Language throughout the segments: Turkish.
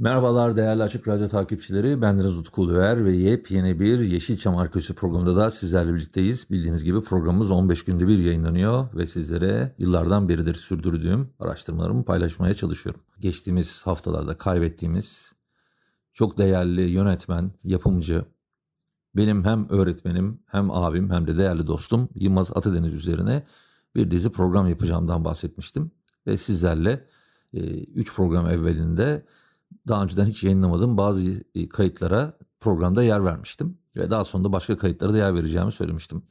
Merhabalar değerli Açık Radyo takipçileri. Ben Deniz Utku Uluer ve yepyeni bir Yeşilçam Arkeolojisi programında da sizlerle birlikteyiz. Bildiğiniz gibi programımız 15 günde bir yayınlanıyor ve sizlere yıllardan beridir sürdürdüğüm araştırmalarımı paylaşmaya çalışıyorum. Geçtiğimiz haftalarda kaybettiğimiz çok değerli yönetmen, yapımcı, benim hem öğretmenim hem abim hem de değerli dostum Yılmaz Atadeniz üzerine bir dizi program yapacağımdan bahsetmiştim. Ve sizlerle 3 e, program evvelinde daha önceden hiç yayınlamadığım bazı e, kayıtlara programda yer vermiştim. Ve daha sonra da başka kayıtlara da yer vereceğimi söylemiştim.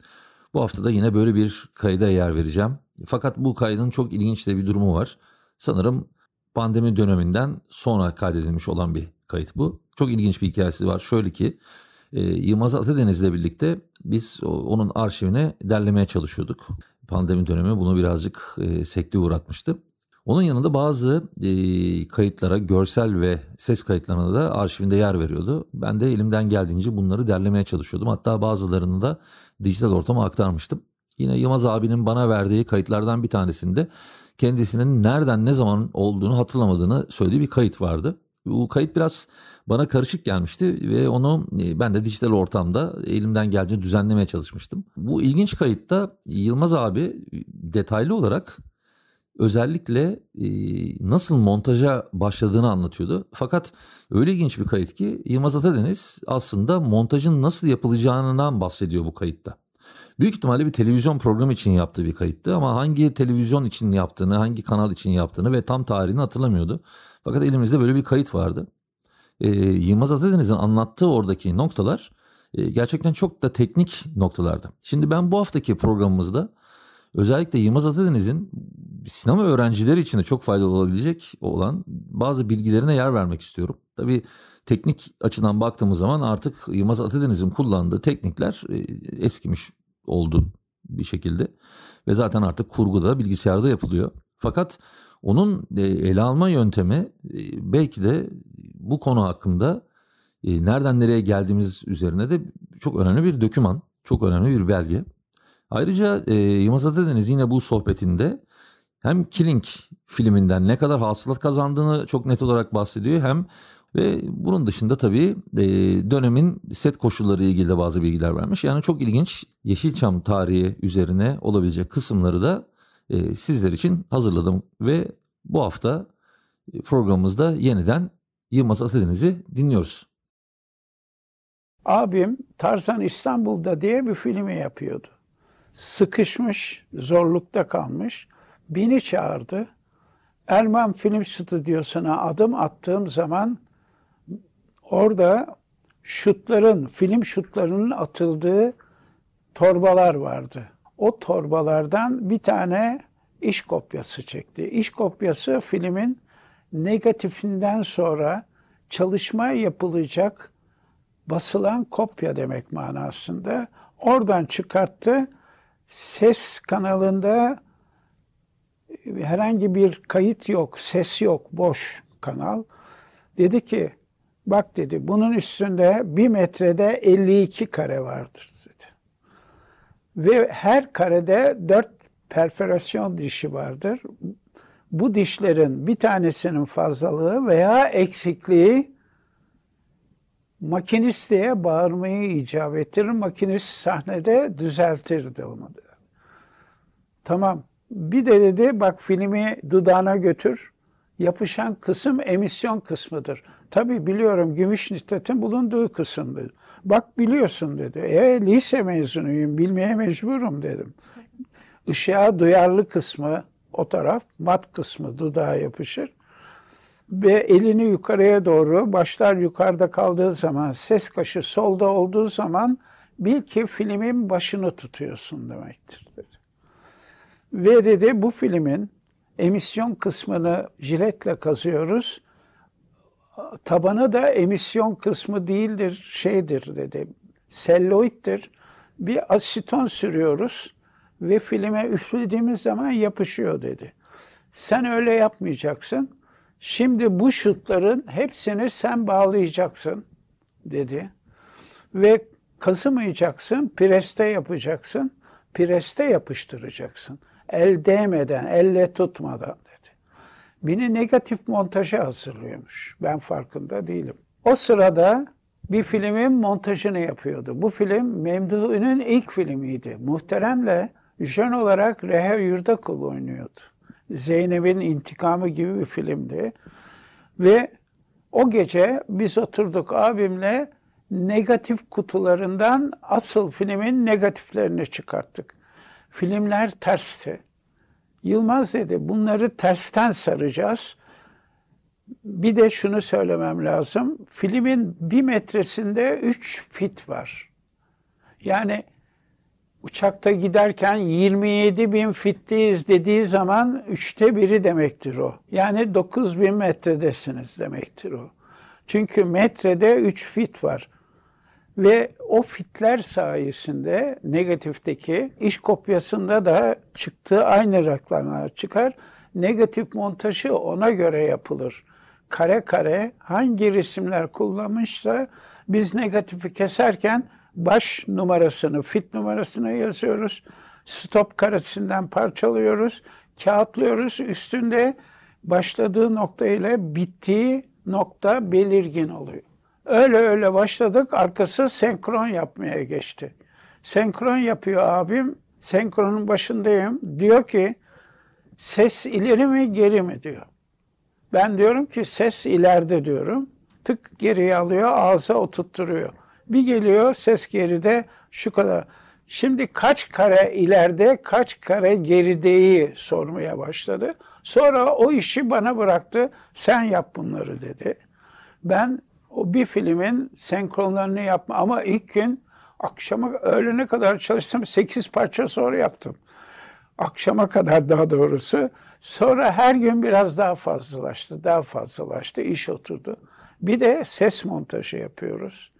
Bu hafta da yine böyle bir kayda yer vereceğim. Fakat bu kaydın çok ilginç de bir durumu var. Sanırım pandemi döneminden sonra kaydedilmiş olan bir kayıt bu. Çok ilginç bir hikayesi var. Şöyle ki e, Yılmaz Atadeniz'le birlikte biz onun arşivine derlemeye çalışıyorduk. Pandemi dönemi bunu birazcık e, sekte uğratmıştı. Onun yanında bazı e, kayıtlara, görsel ve ses kayıtlarına da arşivinde yer veriyordu. Ben de elimden geldiğince bunları derlemeye çalışıyordum. Hatta bazılarını da dijital ortama aktarmıştım. Yine Yılmaz abinin bana verdiği kayıtlardan bir tanesinde kendisinin nereden ne zaman olduğunu hatırlamadığını söylediği bir kayıt vardı. Bu kayıt biraz bana karışık gelmişti ve onu ben de dijital ortamda elimden geldiğince düzenlemeye çalışmıştım. Bu ilginç kayıtta Yılmaz abi detaylı olarak özellikle e, nasıl montaja başladığını anlatıyordu. Fakat öyle ilginç bir kayıt ki Yılmaz Atadeniz aslında montajın nasıl yapılacağından bahsediyor bu kayıtta. Büyük ihtimalle bir televizyon programı için yaptığı bir kayıttı ama hangi televizyon için yaptığını, hangi kanal için yaptığını ve tam tarihini hatırlamıyordu. Fakat elimizde böyle bir kayıt vardı. Ee, Yılmaz Atadeniz'in anlattığı oradaki noktalar e, gerçekten çok da teknik noktalardı. Şimdi ben bu haftaki programımızda özellikle Yılmaz Atadeniz'in sinema öğrencileri için de çok faydalı olabilecek olan bazı bilgilerine yer vermek istiyorum. Tabii teknik açıdan baktığımız zaman artık Yılmaz Atadeniz'in kullandığı teknikler e, eskimiş oldu bir şekilde. Ve zaten artık kurguda bilgisayarda yapılıyor. Fakat onun e, ele alma yöntemi e, belki de bu konu hakkında nereden nereye geldiğimiz üzerine de çok önemli bir döküman, çok önemli bir belge. Ayrıca Yılmaz Atadeniz yine bu sohbetinde hem Killing filminden ne kadar hasılat kazandığını çok net olarak bahsediyor hem ve bunun dışında tabii e, dönemin set koşulları ilgili de bazı bilgiler vermiş. Yani çok ilginç Yeşilçam tarihi üzerine olabilecek kısımları da e, sizler için hazırladım. Ve bu hafta e, programımızda yeniden Yılmaz Atadeniz'i dinliyoruz. Abim Tarzan İstanbul'da diye bir filmi yapıyordu. Sıkışmış, zorlukta kalmış. Beni çağırdı. Erman Film Stüdyosu'na adım attığım zaman orada şutların, film şutlarının atıldığı torbalar vardı. O torbalardan bir tane iş kopyası çekti. İş kopyası filmin negatifinden sonra çalışma yapılacak basılan kopya demek manasında. Oradan çıkarttı. Ses kanalında herhangi bir kayıt yok, ses yok, boş kanal. Dedi ki bak dedi bunun üstünde bir metrede 52 kare vardır dedi. Ve her karede dört perforasyon dişi vardır. Bu dişlerin bir tanesinin fazlalığı veya eksikliği makinist diye bağırmayı icap ettirir. Makinist sahnede düzeltirdi onu. Tamam bir de dedi bak filmi dudağına götür. Yapışan kısım emisyon kısmıdır. Tabi biliyorum gümüş nitretin bulunduğu kısımdır. Bak biliyorsun dedi. E lise mezunuyum bilmeye mecburum dedim. Işığa duyarlı kısmı o taraf, mat kısmı dudağa yapışır. Ve elini yukarıya doğru, başlar yukarıda kaldığı zaman, ses kaşı solda olduğu zaman bil ki filmin başını tutuyorsun demektir dedi. Ve dedi bu filmin Emisyon kısmını jiletle kazıyoruz. Tabanı da emisyon kısmı değildir, şeydir dedi. Selloittir. Bir asiton sürüyoruz ve filme üflediğimiz zaman yapışıyor dedi. Sen öyle yapmayacaksın. Şimdi bu şutların hepsini sen bağlayacaksın dedi. Ve kazımayacaksın, preste yapacaksın. Preste yapıştıracaksın. El değmeden, elle tutmadan dedi. Beni negatif montaja hazırlıyormuş. Ben farkında değilim. O sırada bir filmin montajını yapıyordu. Bu film Memduh'un ilk filmiydi. Muhteremle jön olarak Reha Yurdakul oynuyordu. Zeynep'in intikamı gibi bir filmdi. Ve o gece biz oturduk abimle negatif kutularından asıl filmin negatiflerini çıkarttık. Filmler tersti. Yılmaz dedi bunları tersten saracağız. Bir de şunu söylemem lazım. Filmin bir metresinde üç fit var. Yani uçakta giderken 27 bin fitteyiz dediği zaman üçte biri demektir o. Yani 9 bin metredesiniz demektir o. Çünkü metrede 3 fit var. Ve o fitler sayesinde negatifteki iş kopyasında da çıktığı aynı rakamlar çıkar. Negatif montajı ona göre yapılır. Kare kare hangi resimler kullanmışsa biz negatifi keserken baş numarasını, fit numarasını yazıyoruz. Stop karesinden parçalıyoruz, kağıtlıyoruz. Üstünde başladığı nokta ile bittiği nokta belirgin oluyor. Öyle öyle başladık. Arkası senkron yapmaya geçti. Senkron yapıyor abim. Senkronun başındayım. Diyor ki ses ileri mi geri mi diyor. Ben diyorum ki ses ileride diyorum. Tık geriye alıyor ağza oturtturuyor. Bir geliyor ses geride şu kadar. Şimdi kaç kare ileride kaç kare gerideyi sormaya başladı. Sonra o işi bana bıraktı. Sen yap bunları dedi. Ben o bir filmin senkronlarını yapma ama ilk gün akşama öğlene kadar çalıştım. Sekiz parça sonra yaptım. Akşama kadar daha doğrusu. Sonra her gün biraz daha fazlalaştı, daha fazlalaştı, iş oturdu. Bir de ses montajı yapıyoruz.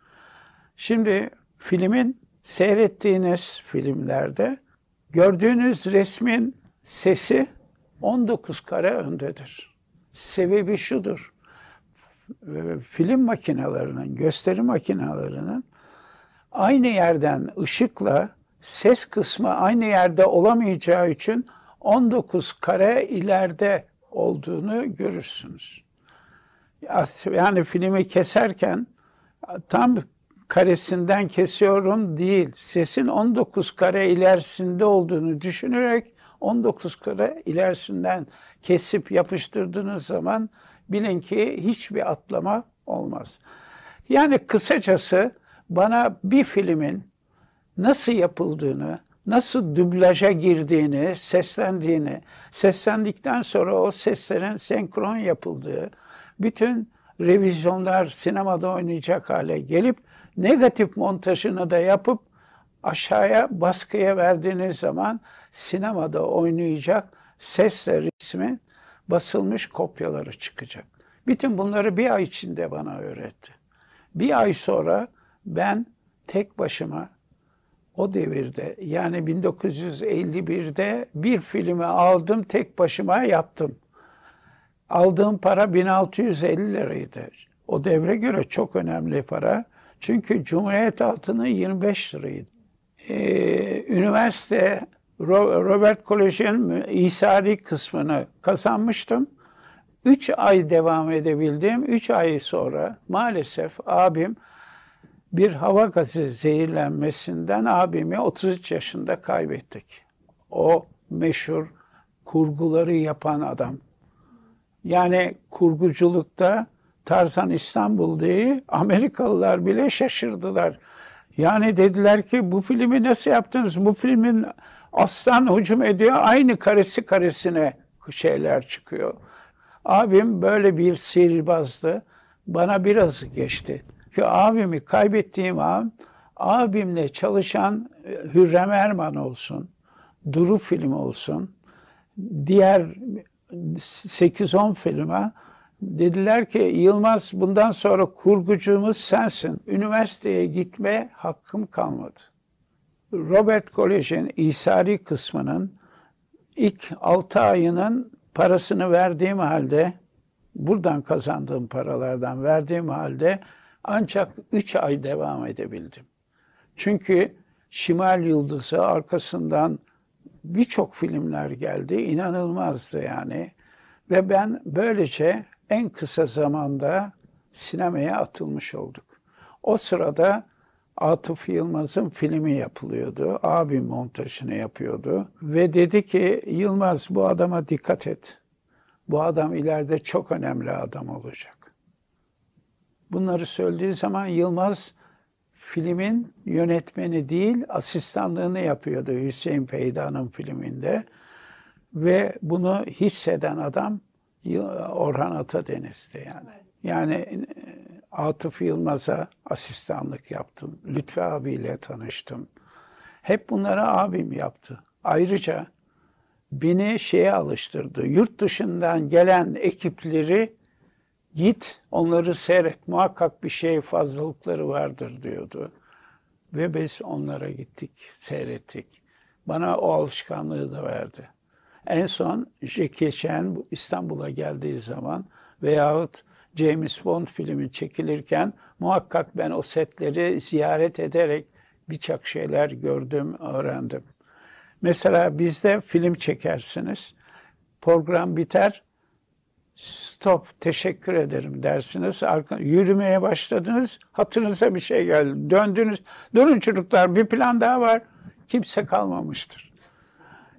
Şimdi filmin seyrettiğiniz filmlerde gördüğünüz resmin sesi 19 kare öndedir. Sebebi şudur film makinelerinin, gösteri makinelerinin aynı yerden ışıkla ses kısmı aynı yerde olamayacağı için 19 kare ileride olduğunu görürsünüz. Yani filmi keserken tam karesinden kesiyorum değil. Sesin 19 kare ilerisinde olduğunu düşünerek 19 kare ilerisinden kesip yapıştırdığınız zaman bilin ki hiçbir atlama olmaz. Yani kısacası bana bir filmin nasıl yapıldığını, nasıl dublaja girdiğini, seslendiğini, seslendikten sonra o seslerin senkron yapıldığı, bütün revizyonlar sinemada oynayacak hale gelip negatif montajını da yapıp aşağıya baskıya verdiğiniz zaman sinemada oynayacak sesle resmin basılmış kopyaları çıkacak. Bütün bunları bir ay içinde bana öğretti. Bir ay sonra ben tek başıma o devirde yani 1951'de bir filmi aldım tek başıma yaptım. Aldığım para 1650 liraydı. O devre göre çok önemli para. Çünkü Cumhuriyet altını 25 liraydı. Ee, üniversite Robert Kolej'in İsari kısmını kazanmıştım. Üç ay devam edebildim. Üç ay sonra maalesef abim bir hava gazı zehirlenmesinden abimi 33 yaşında kaybettik. O meşhur kurguları yapan adam. Yani kurguculukta Tarzan İstanbul diye Amerikalılar bile şaşırdılar. Yani dediler ki bu filmi nasıl yaptınız? Bu filmin aslan hücum ediyor aynı karesi karesine şeyler çıkıyor. Abim böyle bir sihirbazdı. Bana biraz geçti. Ki abimi kaybettiğim an abimle çalışan e, Hürrem Erman olsun, Duru filmi olsun, diğer 8-10 filme dediler ki Yılmaz bundan sonra kurgucumuz sensin. Üniversiteye gitme hakkım kalmadı. Robert Kolej'in İsari kısmının ilk 6 ayının parasını verdiğim halde buradan kazandığım paralardan verdiğim halde ancak 3 ay devam edebildim. Çünkü Şimal Yıldızı arkasından birçok filmler geldi. İnanılmazdı yani. Ve ben böylece en kısa zamanda sinemaya atılmış olduk. O sırada Atıf Yılmaz'ın filmi yapılıyordu. Abi montajını yapıyordu. Ve dedi ki Yılmaz bu adama dikkat et. Bu adam ileride çok önemli adam olacak. Bunları söylediği zaman Yılmaz filmin yönetmeni değil asistanlığını yapıyordu Hüseyin Peyda'nın filminde. Ve bunu hisseden adam Orhan Atadeniz'di yani. Yani Atıf Yılmaz'a asistanlık yaptım. Lütfü abiyle tanıştım. Hep bunları abim yaptı. Ayrıca beni şeye alıştırdı. Yurt dışından gelen ekipleri git onları seyret. Muhakkak bir şey fazlalıkları vardır diyordu. Ve biz onlara gittik, seyrettik. Bana o alışkanlığı da verdi. En son Jackie Chan İstanbul'a geldiği zaman veyahut James Bond filmi çekilirken muhakkak ben o setleri ziyaret ederek birçok şeyler gördüm, öğrendim. Mesela bizde film çekersiniz. Program biter. Stop, teşekkür ederim dersiniz. Yürümeye başladınız. Hatırınıza bir şey geldi. Döndünüz. Durun çocuklar bir plan daha var. Kimse kalmamıştır.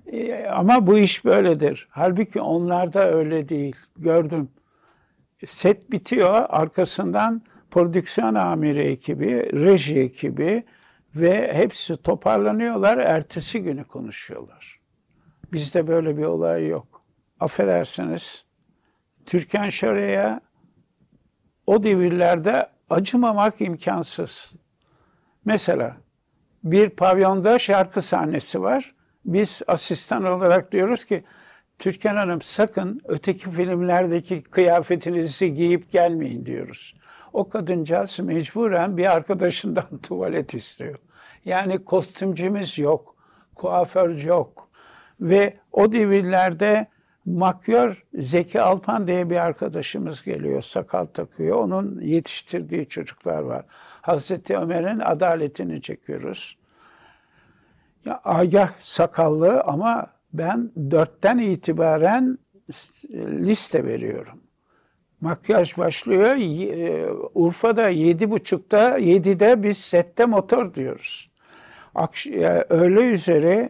Ee, ama bu iş böyledir. Halbuki onlarda öyle değil. Gördüm. Set bitiyor. Arkasından prodüksiyon amiri ekibi, reji ekibi ve hepsi toparlanıyorlar. Ertesi günü konuşuyorlar. Bizde böyle bir olay yok. Affedersiniz. Türkan Şoray'a o devirlerde acımamak imkansız. Mesela bir pavyonda şarkı sahnesi var. Biz asistan olarak diyoruz ki Türkan Hanım sakın öteki filmlerdeki kıyafetinizi giyip gelmeyin diyoruz. O kadıncağız mecburen bir arkadaşından tuvalet istiyor. Yani kostümcümüz yok, kuaför yok. Ve o devirlerde makyör Zeki Alpan diye bir arkadaşımız geliyor, sakal takıyor. Onun yetiştirdiği çocuklar var. Hazreti Ömer'in adaletini çekiyoruz. Ya Agah sakallı ama ben dörtten itibaren liste veriyorum. Makyaj başlıyor. E, Urfa'da yedi buçukta, yedide biz sette motor diyoruz. Akş öğle üzere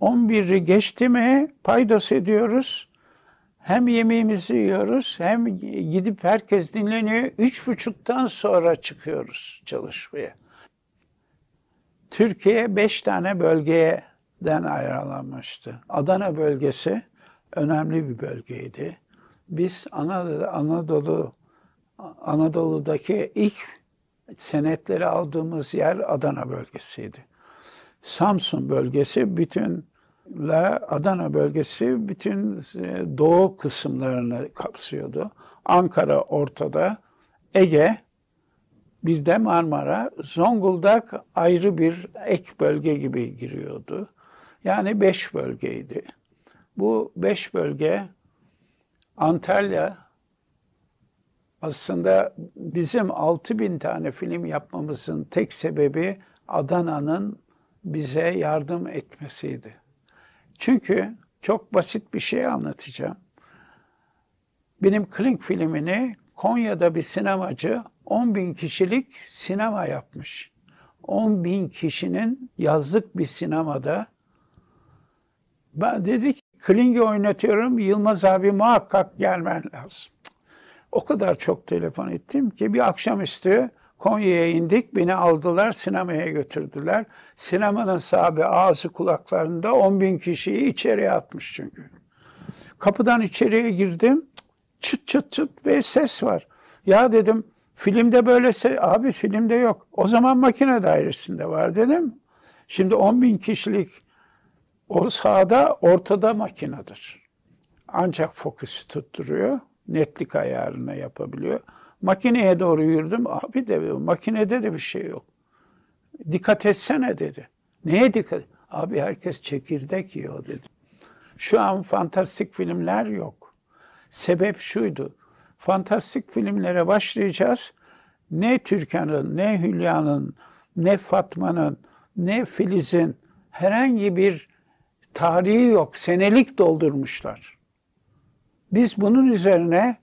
11'i geçti mi paydos ediyoruz. Hem yemeğimizi yiyoruz hem gidip herkes dinleniyor. Üç buçuktan sonra çıkıyoruz çalışmaya. Türkiye beş tane bölgeden ayrılanmıştı. Adana bölgesi önemli bir bölgeydi. Biz Anadolu, Anadolu Anadolu'daki ilk senetleri aldığımız yer Adana bölgesiydi. Samsun bölgesi bütün Adana bölgesi bütün e, doğu kısımlarını kapsıyordu. Ankara ortada, Ege, bir de Marmara, Zonguldak ayrı bir ek bölge gibi giriyordu. Yani beş bölgeydi. Bu beş bölge Antalya aslında bizim 6 bin tane film yapmamızın tek sebebi Adana'nın bize yardım etmesiydi. Çünkü çok basit bir şey anlatacağım. Benim Klink filmini Konya'da bir sinemacı 10 bin kişilik sinema yapmış. 10 bin kişinin yazlık bir sinemada ben dedi ki Kling'i oynatıyorum Yılmaz abi muhakkak gelmen lazım. O kadar çok telefon ettim ki bir akşamüstü Konya'ya indik. Beni aldılar sinemaya götürdüler. Sinemanın sahibi ağzı kulaklarında 10 bin kişiyi içeriye atmış çünkü. Kapıdan içeriye girdim. Çıt çıt çıt ve ses var. Ya dedim filmde böyle ses, abi filmde yok. O zaman makine dairesinde var dedim. Şimdi 10 bin kişilik o sahada ortada makinedir. ancak fokusu tutturuyor. Netlik ayarını yapabiliyor. Makineye doğru yürüdüm. Abi de makinede de bir şey yok. Dikkat etsene dedi. Neye dikkat? Abi herkes çekirdek yiyor dedi. Şu an fantastik filmler yok. Sebep şuydu. Fantastik filmlere başlayacağız. Ne Türkan'ın, ne Hülya'nın, ne Fatma'nın, ne Filiz'in herhangi bir tarihi yok. Senelik doldurmuşlar. Biz bunun üzerine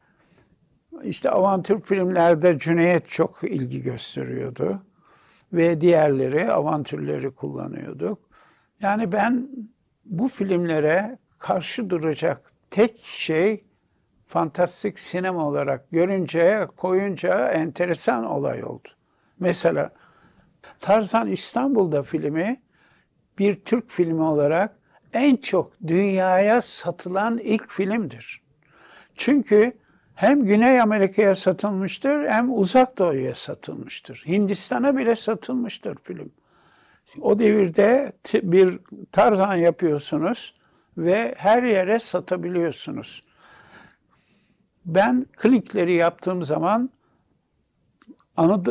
işte avantür filmlerde Cüneyt çok ilgi gösteriyordu. Ve diğerleri avantürleri kullanıyorduk. Yani ben bu filmlere karşı duracak tek şey fantastik sinema olarak görünce, koyunca enteresan olay oldu. Mesela Tarzan İstanbul'da filmi bir Türk filmi olarak en çok dünyaya satılan ilk filmdir. Çünkü hem Güney Amerika'ya satılmıştır hem Uzak Doğu'ya satılmıştır. Hindistan'a bile satılmıştır film. O devirde bir Tarzan yapıyorsunuz ve her yere satabiliyorsunuz. Ben klinikleri yaptığım zaman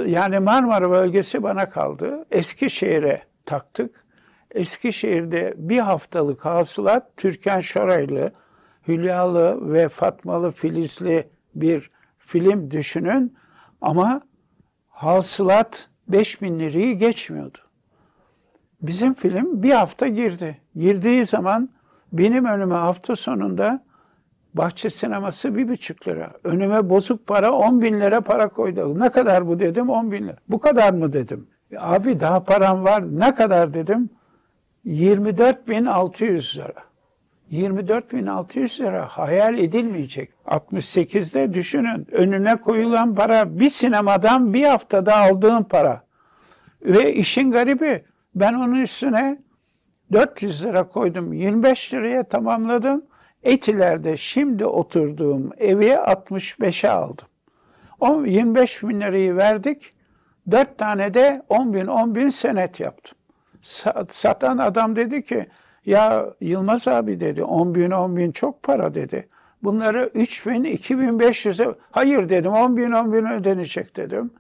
yani Marmara bölgesi bana kaldı. Eskişehir'e taktık. Eskişehir'de bir haftalık hasılat Türkan Şoraylı, Hülyalı ve Fatmalı Filizli bir film düşünün. Ama hasılat 5000 lirayı geçmiyordu. Bizim film bir hafta girdi. Girdiği zaman benim önüme hafta sonunda bahçe sineması bir buçuk lira. Önüme bozuk para 10 bin lira para koydu. Ne kadar bu dedim 10 bin lira. Bu kadar mı dedim. Abi daha param var. Ne kadar dedim. 24.600 lira. 24.600 lira hayal edilmeyecek. 68'de düşünün önüne koyulan para bir sinemadan bir haftada aldığım para. Ve işin garibi ben onun üstüne 400 lira koydum. 25 liraya tamamladım. Etiler'de şimdi oturduğum evi 65'e aldım. O 25 bin lirayı verdik. 4 tane de 10 bin 10 bin senet yaptım. Satan adam dedi ki ya Yılmaz abi dedi 10 bin 10 bin çok para dedi. Bunları 3 bin 2500'e hayır dedim 10 bin 10 bin ödenecek dedim.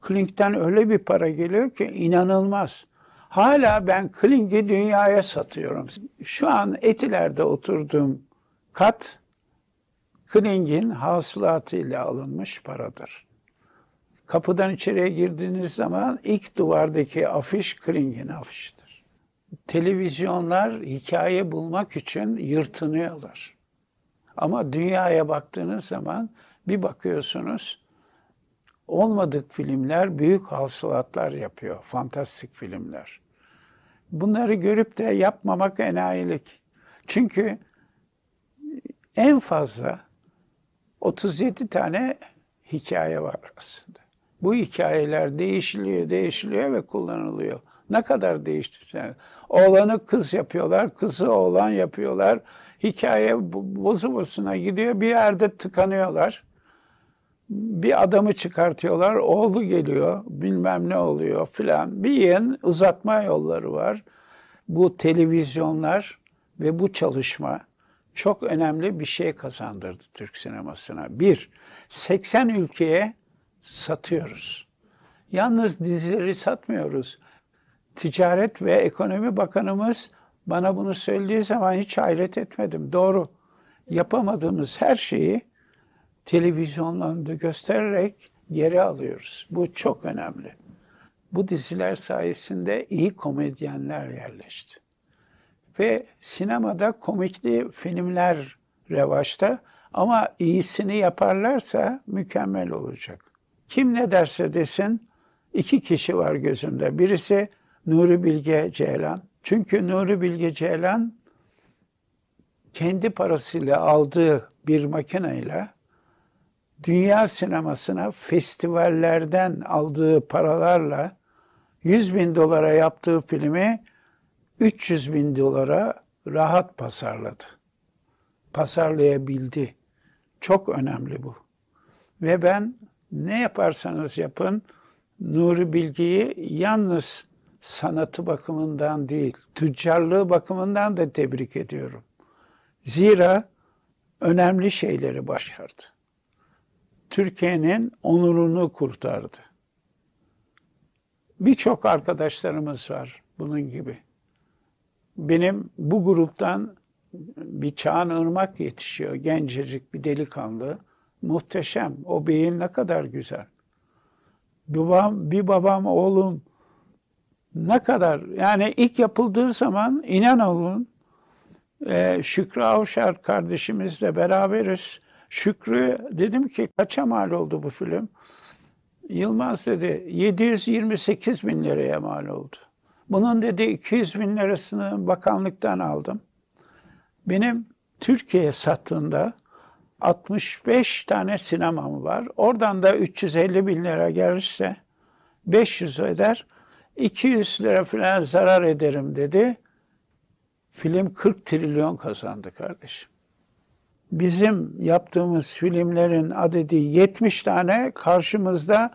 Klink'ten öyle bir para geliyor ki inanılmaz. Hala ben Kling'i dünyaya satıyorum. Şu an Etiler'de oturduğum kat Kling'in hasılatıyla alınmış paradır. Kapıdan içeriye girdiğiniz zaman ilk duvardaki afiş Kling'in afişidir. Televizyonlar hikaye bulmak için yırtınıyorlar. Ama dünyaya baktığınız zaman bir bakıyorsunuz olmadık filmler büyük hasılatlar yapıyor. Fantastik filmler. Bunları görüp de yapmamak enayilik. Çünkü en fazla 37 tane hikaye var aslında. Bu hikayeler değişiliyor, değişiliyor ve kullanılıyor. Ne kadar değiştirsen. Oğlanı kız yapıyorlar, kızı oğlan yapıyorlar. Hikaye bozu bozuna gidiyor, bir yerde tıkanıyorlar bir adamı çıkartıyorlar, oğlu geliyor, bilmem ne oluyor filan. Bir yığın uzatma yolları var. Bu televizyonlar ve bu çalışma çok önemli bir şey kazandırdı Türk sinemasına. Bir, 80 ülkeye satıyoruz. Yalnız dizileri satmıyoruz. Ticaret ve Ekonomi Bakanımız bana bunu söylediği zaman hiç hayret etmedim. Doğru. Yapamadığımız her şeyi televizyonlarında göstererek geri alıyoruz. Bu çok önemli. Bu diziler sayesinde iyi komedyenler yerleşti. Ve sinemada komikli filmler revaçta ama iyisini yaparlarsa mükemmel olacak. Kim ne derse desin iki kişi var gözümde. Birisi Nuri Bilge Ceylan. Çünkü Nuri Bilge Ceylan kendi parasıyla aldığı bir makineyle dünya sinemasına festivallerden aldığı paralarla 100 bin dolara yaptığı filmi 300 bin dolara rahat pasarladı. Pasarlayabildi. Çok önemli bu. Ve ben ne yaparsanız yapın Nuri Bilgi'yi yalnız sanatı bakımından değil, tüccarlığı bakımından da tebrik ediyorum. Zira önemli şeyleri başardı. Türkiye'nin onurunu kurtardı. Birçok arkadaşlarımız var bunun gibi. Benim bu gruptan bir Çağan Irmak yetişiyor. Gencecik bir delikanlı. Muhteşem. O beyin ne kadar güzel. Babam, bir babam oğlum ne kadar yani ilk yapıldığı zaman inan olun e, Şükrü Avşar kardeşimizle beraberiz. Şükrü dedim ki kaça mal oldu bu film? Yılmaz dedi 728 bin liraya mal oldu. Bunun dedi 200 bin lirasını bakanlıktan aldım. Benim Türkiye'ye sattığında 65 tane sinemam var. Oradan da 350 bin lira gelirse 500 eder. 200 lira falan zarar ederim dedi. Film 40 trilyon kazandı kardeşim. Bizim yaptığımız filmlerin adedi 70 tane, karşımızda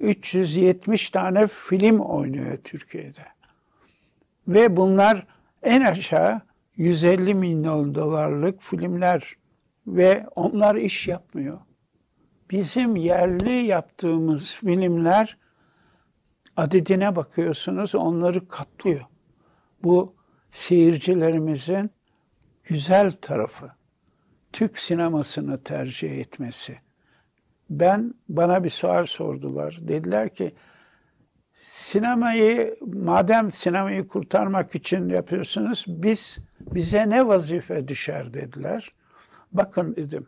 370 tane film oynuyor Türkiye'de. Ve bunlar en aşağı 150 milyon dolarlık filmler ve onlar iş yapmıyor. Bizim yerli yaptığımız filmler adedine bakıyorsunuz onları katlıyor. Bu seyircilerimizin güzel tarafı. Türk sinemasını tercih etmesi. Ben bana bir sual sordular. Dediler ki sinemayı madem sinemayı kurtarmak için yapıyorsunuz biz bize ne vazife düşer dediler. Bakın dedim.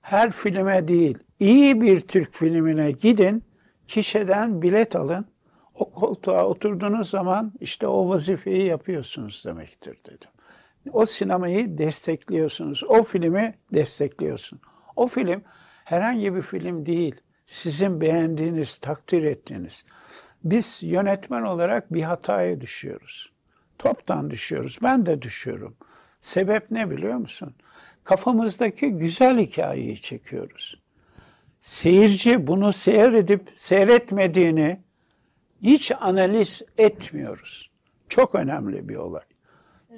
Her filme değil, iyi bir Türk filmine gidin, kişiden bilet alın. O koltuğa oturduğunuz zaman işte o vazifeyi yapıyorsunuz demektir dedim. O sinemayı destekliyorsunuz. O filmi destekliyorsun. O film herhangi bir film değil. Sizin beğendiğiniz, takdir ettiğiniz. Biz yönetmen olarak bir hataya düşüyoruz. Toptan düşüyoruz. Ben de düşüyorum. Sebep ne biliyor musun? Kafamızdaki güzel hikayeyi çekiyoruz. Seyirci bunu seyredip seyretmediğini hiç analiz etmiyoruz. Çok önemli bir olay.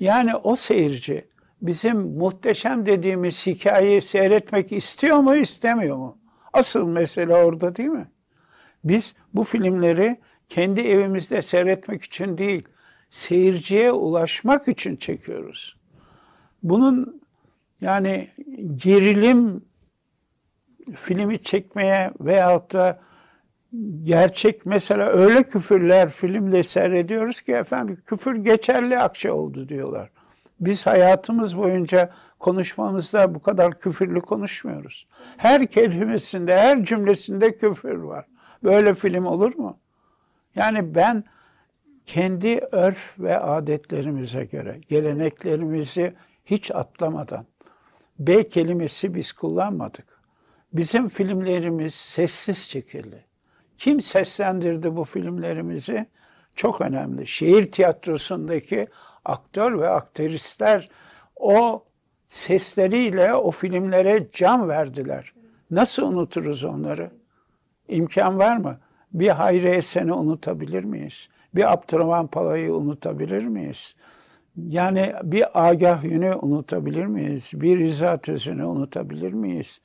Yani o seyirci bizim muhteşem dediğimiz hikayeyi seyretmek istiyor mu istemiyor mu? Asıl mesele orada değil mi? Biz bu filmleri kendi evimizde seyretmek için değil, seyirciye ulaşmak için çekiyoruz. Bunun yani gerilim filmi çekmeye veyahut da gerçek mesela öyle küfürler filmde seyrediyoruz ki efendim küfür geçerli akçe oldu diyorlar. Biz hayatımız boyunca konuşmamızda bu kadar küfürlü konuşmuyoruz. Her kelimesinde, her cümlesinde küfür var. Böyle film olur mu? Yani ben kendi örf ve adetlerimize göre, geleneklerimizi hiç atlamadan, B kelimesi biz kullanmadık. Bizim filmlerimiz sessiz çekildi. Kim seslendirdi bu filmlerimizi? Çok önemli. Şehir tiyatrosundaki aktör ve aktrisler o sesleriyle o filmlere can verdiler. Nasıl unuturuz onları? İmkan var mı? Bir Hayri Esen'i unutabilir miyiz? Bir Abdurrahman Pala'yı unutabilir miyiz? Yani bir Agah Yün'ü unutabilir miyiz? Bir Rıza Tözün'ü unutabilir miyiz?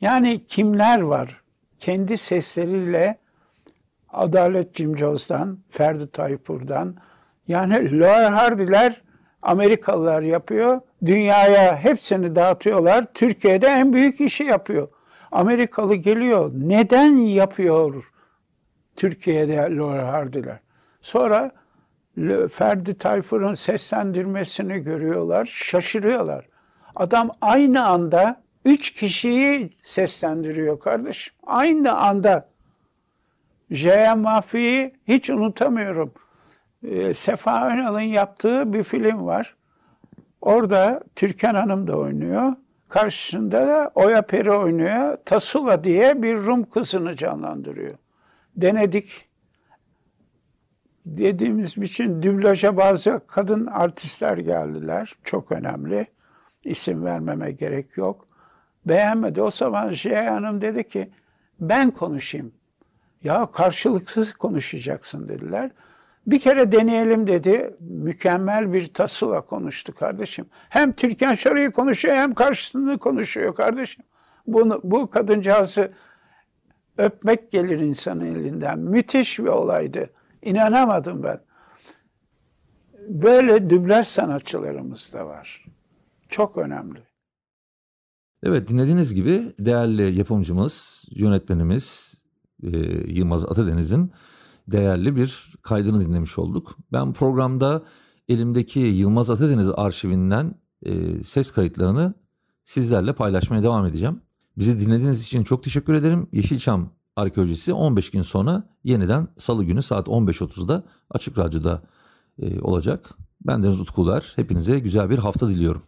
Yani kimler var? Kendi sesleriyle Adalet Cimcoz'dan, Ferdi Tayfur'dan yani Lower Hardy'ler Amerikalılar yapıyor. Dünyaya hepsini dağıtıyorlar. Türkiye'de en büyük işi yapıyor. Amerikalı geliyor. Neden yapıyor Türkiye'de Lower Hardy'ler? Sonra Ferdi Tayfur'un seslendirmesini görüyorlar, şaşırıyorlar. Adam aynı anda üç kişiyi seslendiriyor kardeşim. Aynı anda. J.M. Mafi'yi hiç unutamıyorum. Ee, Sefa Önal'ın yaptığı bir film var. Orada Türkan Hanım da oynuyor. Karşısında da Oya Peri oynuyor. Tasula diye bir Rum kızını canlandırıyor. Denedik. Dediğimiz için dublaja bazı kadın artistler geldiler. Çok önemli. İsim vermeme gerek yok. Beğenmedi. O zaman Şia Hanım dedi ki ben konuşayım. Ya karşılıksız konuşacaksın dediler. Bir kere deneyelim dedi. Mükemmel bir tasıyla konuştu kardeşim. Hem Türkan Şoray'ı konuşuyor hem karşısında konuşuyor kardeşim. Bunu, bu kadıncağızı öpmek gelir insanın elinden. Müthiş bir olaydı. İnanamadım ben. Böyle dublaj sanatçılarımız da var. Çok önemli. Evet dinlediğiniz gibi değerli yapımcımız, yönetmenimiz e, Yılmaz Atadeniz'in değerli bir kaydını dinlemiş olduk. Ben programda elimdeki Yılmaz Atadeniz arşivinden e, ses kayıtlarını sizlerle paylaşmaya devam edeceğim. Bizi dinlediğiniz için çok teşekkür ederim. Yeşilçam Arkeolojisi 15 gün sonra yeniden salı günü saat 15.30'da Açık Radyo'da e, olacak. Ben Deniz Utkular. Hepinize güzel bir hafta diliyorum.